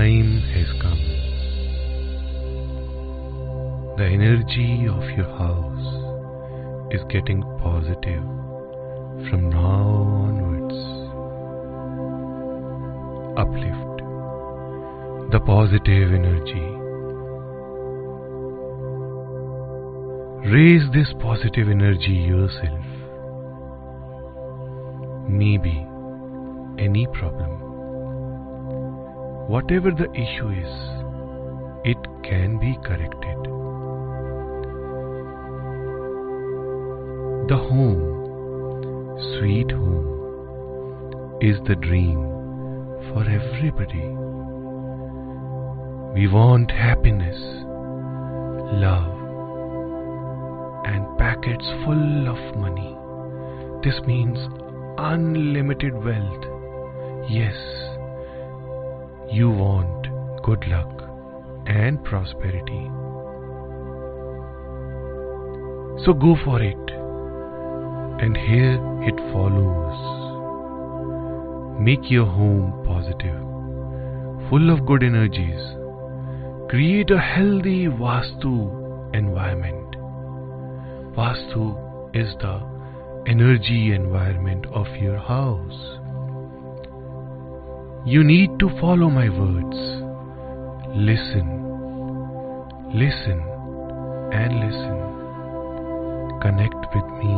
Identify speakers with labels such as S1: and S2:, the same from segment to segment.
S1: time has come. The energy of your house is getting positive from now onwards. Uplift the positive energy. Raise this positive energy yourself. Maybe any problem. Whatever the issue is, it can be corrected. The home, sweet home, is the dream for everybody. We want happiness, love, and packets full of money. This means unlimited wealth. Yes, you want good luck and prosperity. So go for it. And here it follows. Make your home positive, full of good energies. Create a healthy Vastu environment. Vastu is the energy environment of your house. You need to follow my words. Listen, listen, and listen. Connect with me.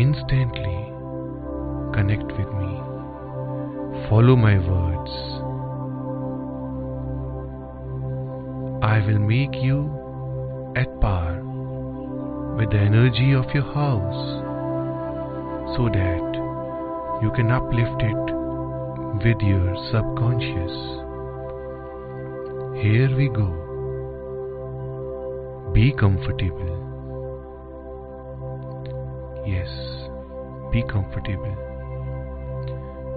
S1: Instantly connect with me. Follow my words. I will make you at par with the energy of your house so that you can uplift it with your subconscious. Here we go. Be comfortable. Yes, be comfortable.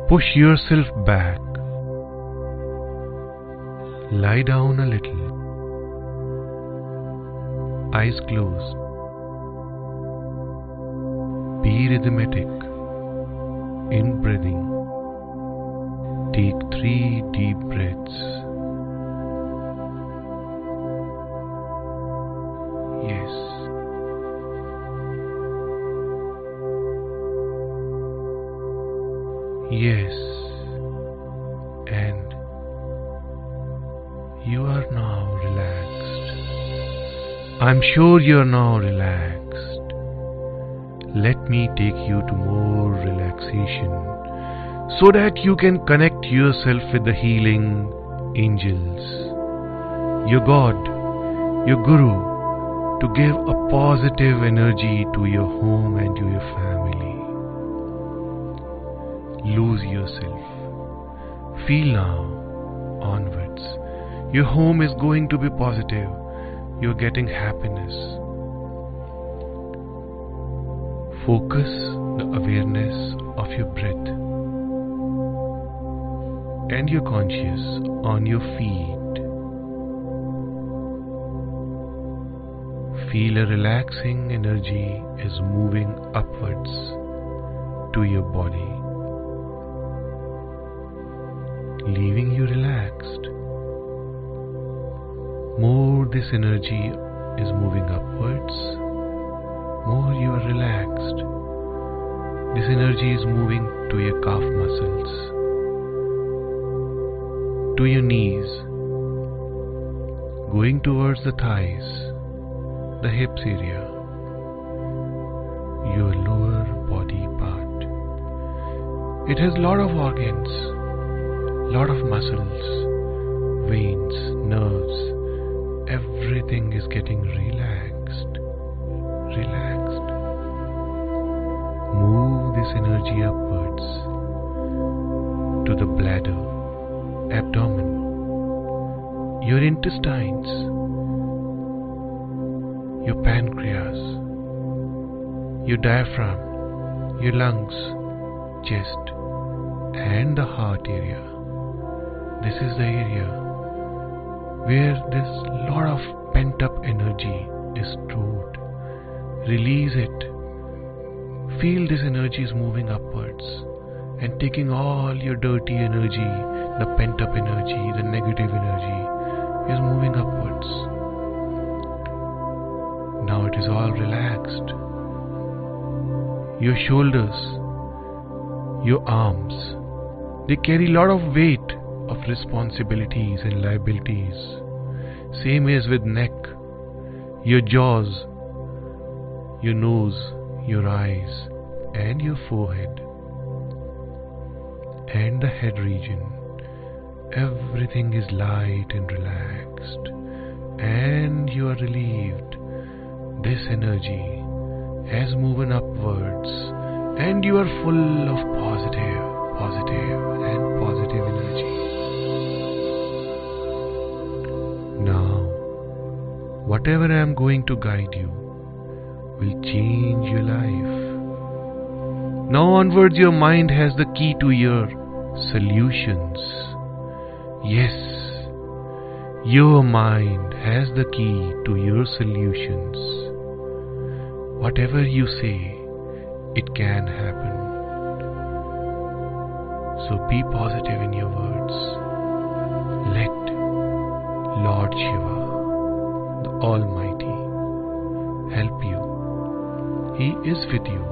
S1: Push yourself back. Lie down a little. Eyes closed. Be rhythmic in breathing. Take three deep breaths. Yes. Yes. And you are now relaxed. I'm sure you are now relaxed. Let me take you to more relaxation so that you can connect yourself with the healing angels, your God, your Guru, to give a positive energy to your home and to your family. Lose yourself. Feel now onwards. Your home is going to be positive. You're getting happiness. Focus the awareness of your breath and your conscious on your feet. Feel a relaxing energy is moving upwards to your body, leaving you relaxed. More this energy is moving upwards, more you are relaxed. This energy is moving to your calf muscles, to your knees, going towards the thighs, the hips area, your lower body part. It has lot of organs, lot of muscles, veins, nerves. Everything is getting relaxed, this energy upwards to the bladder, abdomen, your intestines, your pancreas, your diaphragm, your lungs, chest, and the heart area. This is the area where this lot of pent up energy is stored. Release it. Feel this energy is moving upwards and taking all your dirty energy, the pent up energy, the negative energy, is moving upwards. Now it is all relaxed. Your shoulders, your arms, they carry a lot of weight of responsibilities and liabilities. Same is with neck, your jaws, your nose, your eyes, and your forehead, and the head region. Everything is light and relaxed, and you are relieved. This energy has moved upwards, and you are full of positive, positive, and positive energy. Now, whatever I am going to guide you will change your life. Now onwards, your mind has the key to your solutions. Yes, your mind has the key to your solutions. Whatever you say, it can happen. So be positive in your words. Let Lord Shiva, the Almighty, help you. He is with you.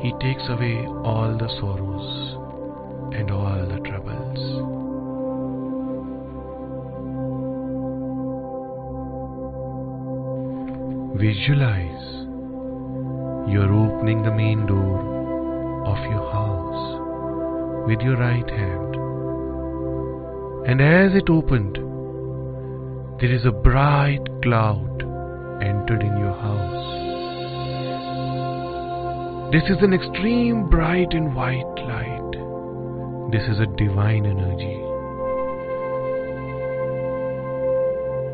S1: He takes away all the sorrows and all the troubles. Visualize you're opening the main door of your house with your right hand. And as it opened, there is a bright cloud entered in your house. This is an extreme bright and white light. This is a divine energy.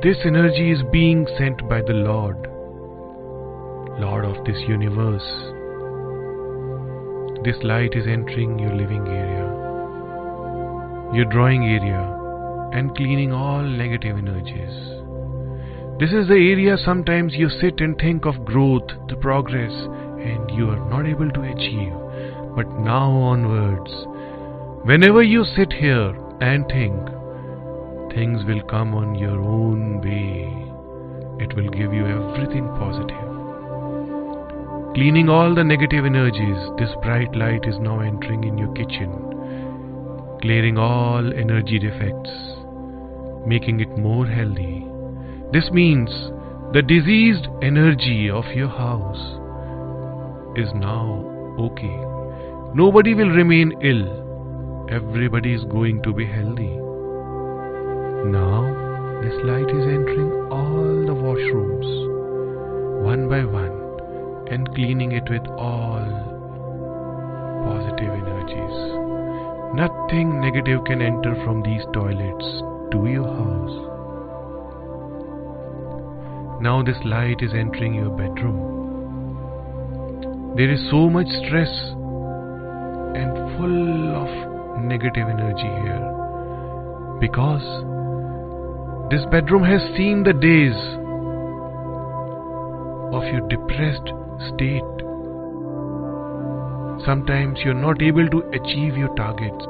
S1: This energy is being sent by the Lord, Lord of this universe. This light is entering your living area, your drawing area, and cleaning all negative energies. This is the area sometimes you sit and think of growth, the progress, and you are not able to achieve. But now onwards, whenever you sit here and think, things will come on your own way. It will give you everything positive. Cleaning all the negative energies, this bright light is now entering in your kitchen, clearing all energy defects, making it more healthy. This means the diseased energy of your house is now okay. Nobody will remain ill. Everybody is going to be healthy. Now, this light is entering all the washrooms, one by one, and cleaning it with all positive energies. Nothing negative can enter from these toilets to your house. Now, this light is entering your bedroom. There is so much stress and full of negative energy here because this bedroom has seen the days of your depressed state. Sometimes you're not able to achieve your targets.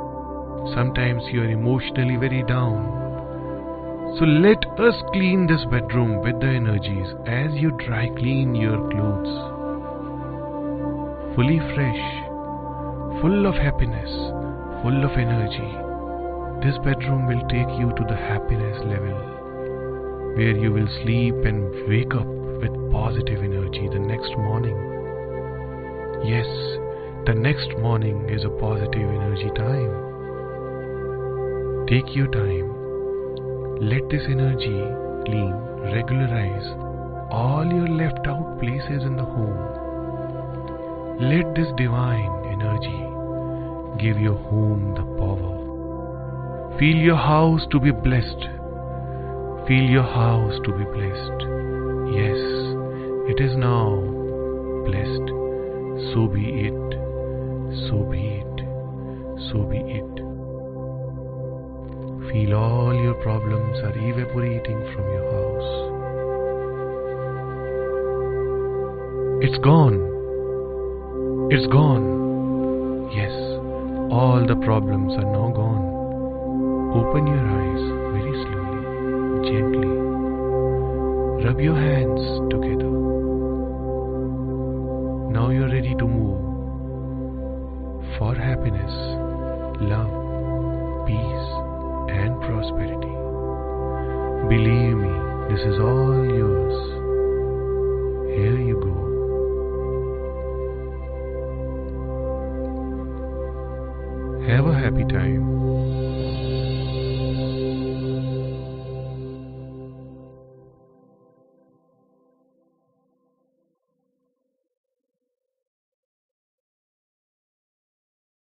S1: Sometimes you're emotionally very down. So let us clean this bedroom with the energies as you dry clean your clothes. Fully fresh, full of happiness, full of energy. This bedroom will take you to the happiness level where you will sleep and wake up with positive energy the next morning. Yes, the next morning is a positive energy time. Take your time. Let this energy clean, regularize all your left out places in the home. Let this divine energy give your home the power. Feel your house to be blessed. Feel your house to be blessed. Yes, it is now blessed. So be it. So be it. So be it. Feel all your problems are evaporating from your house. It's gone. It's gone. Yes, all the problems are now gone. Open your eyes very slowly, gently. Rub your hands together. Now you're ready to move for happiness, love, peace, and prosperity. Believe me, this is all yours. Happy time.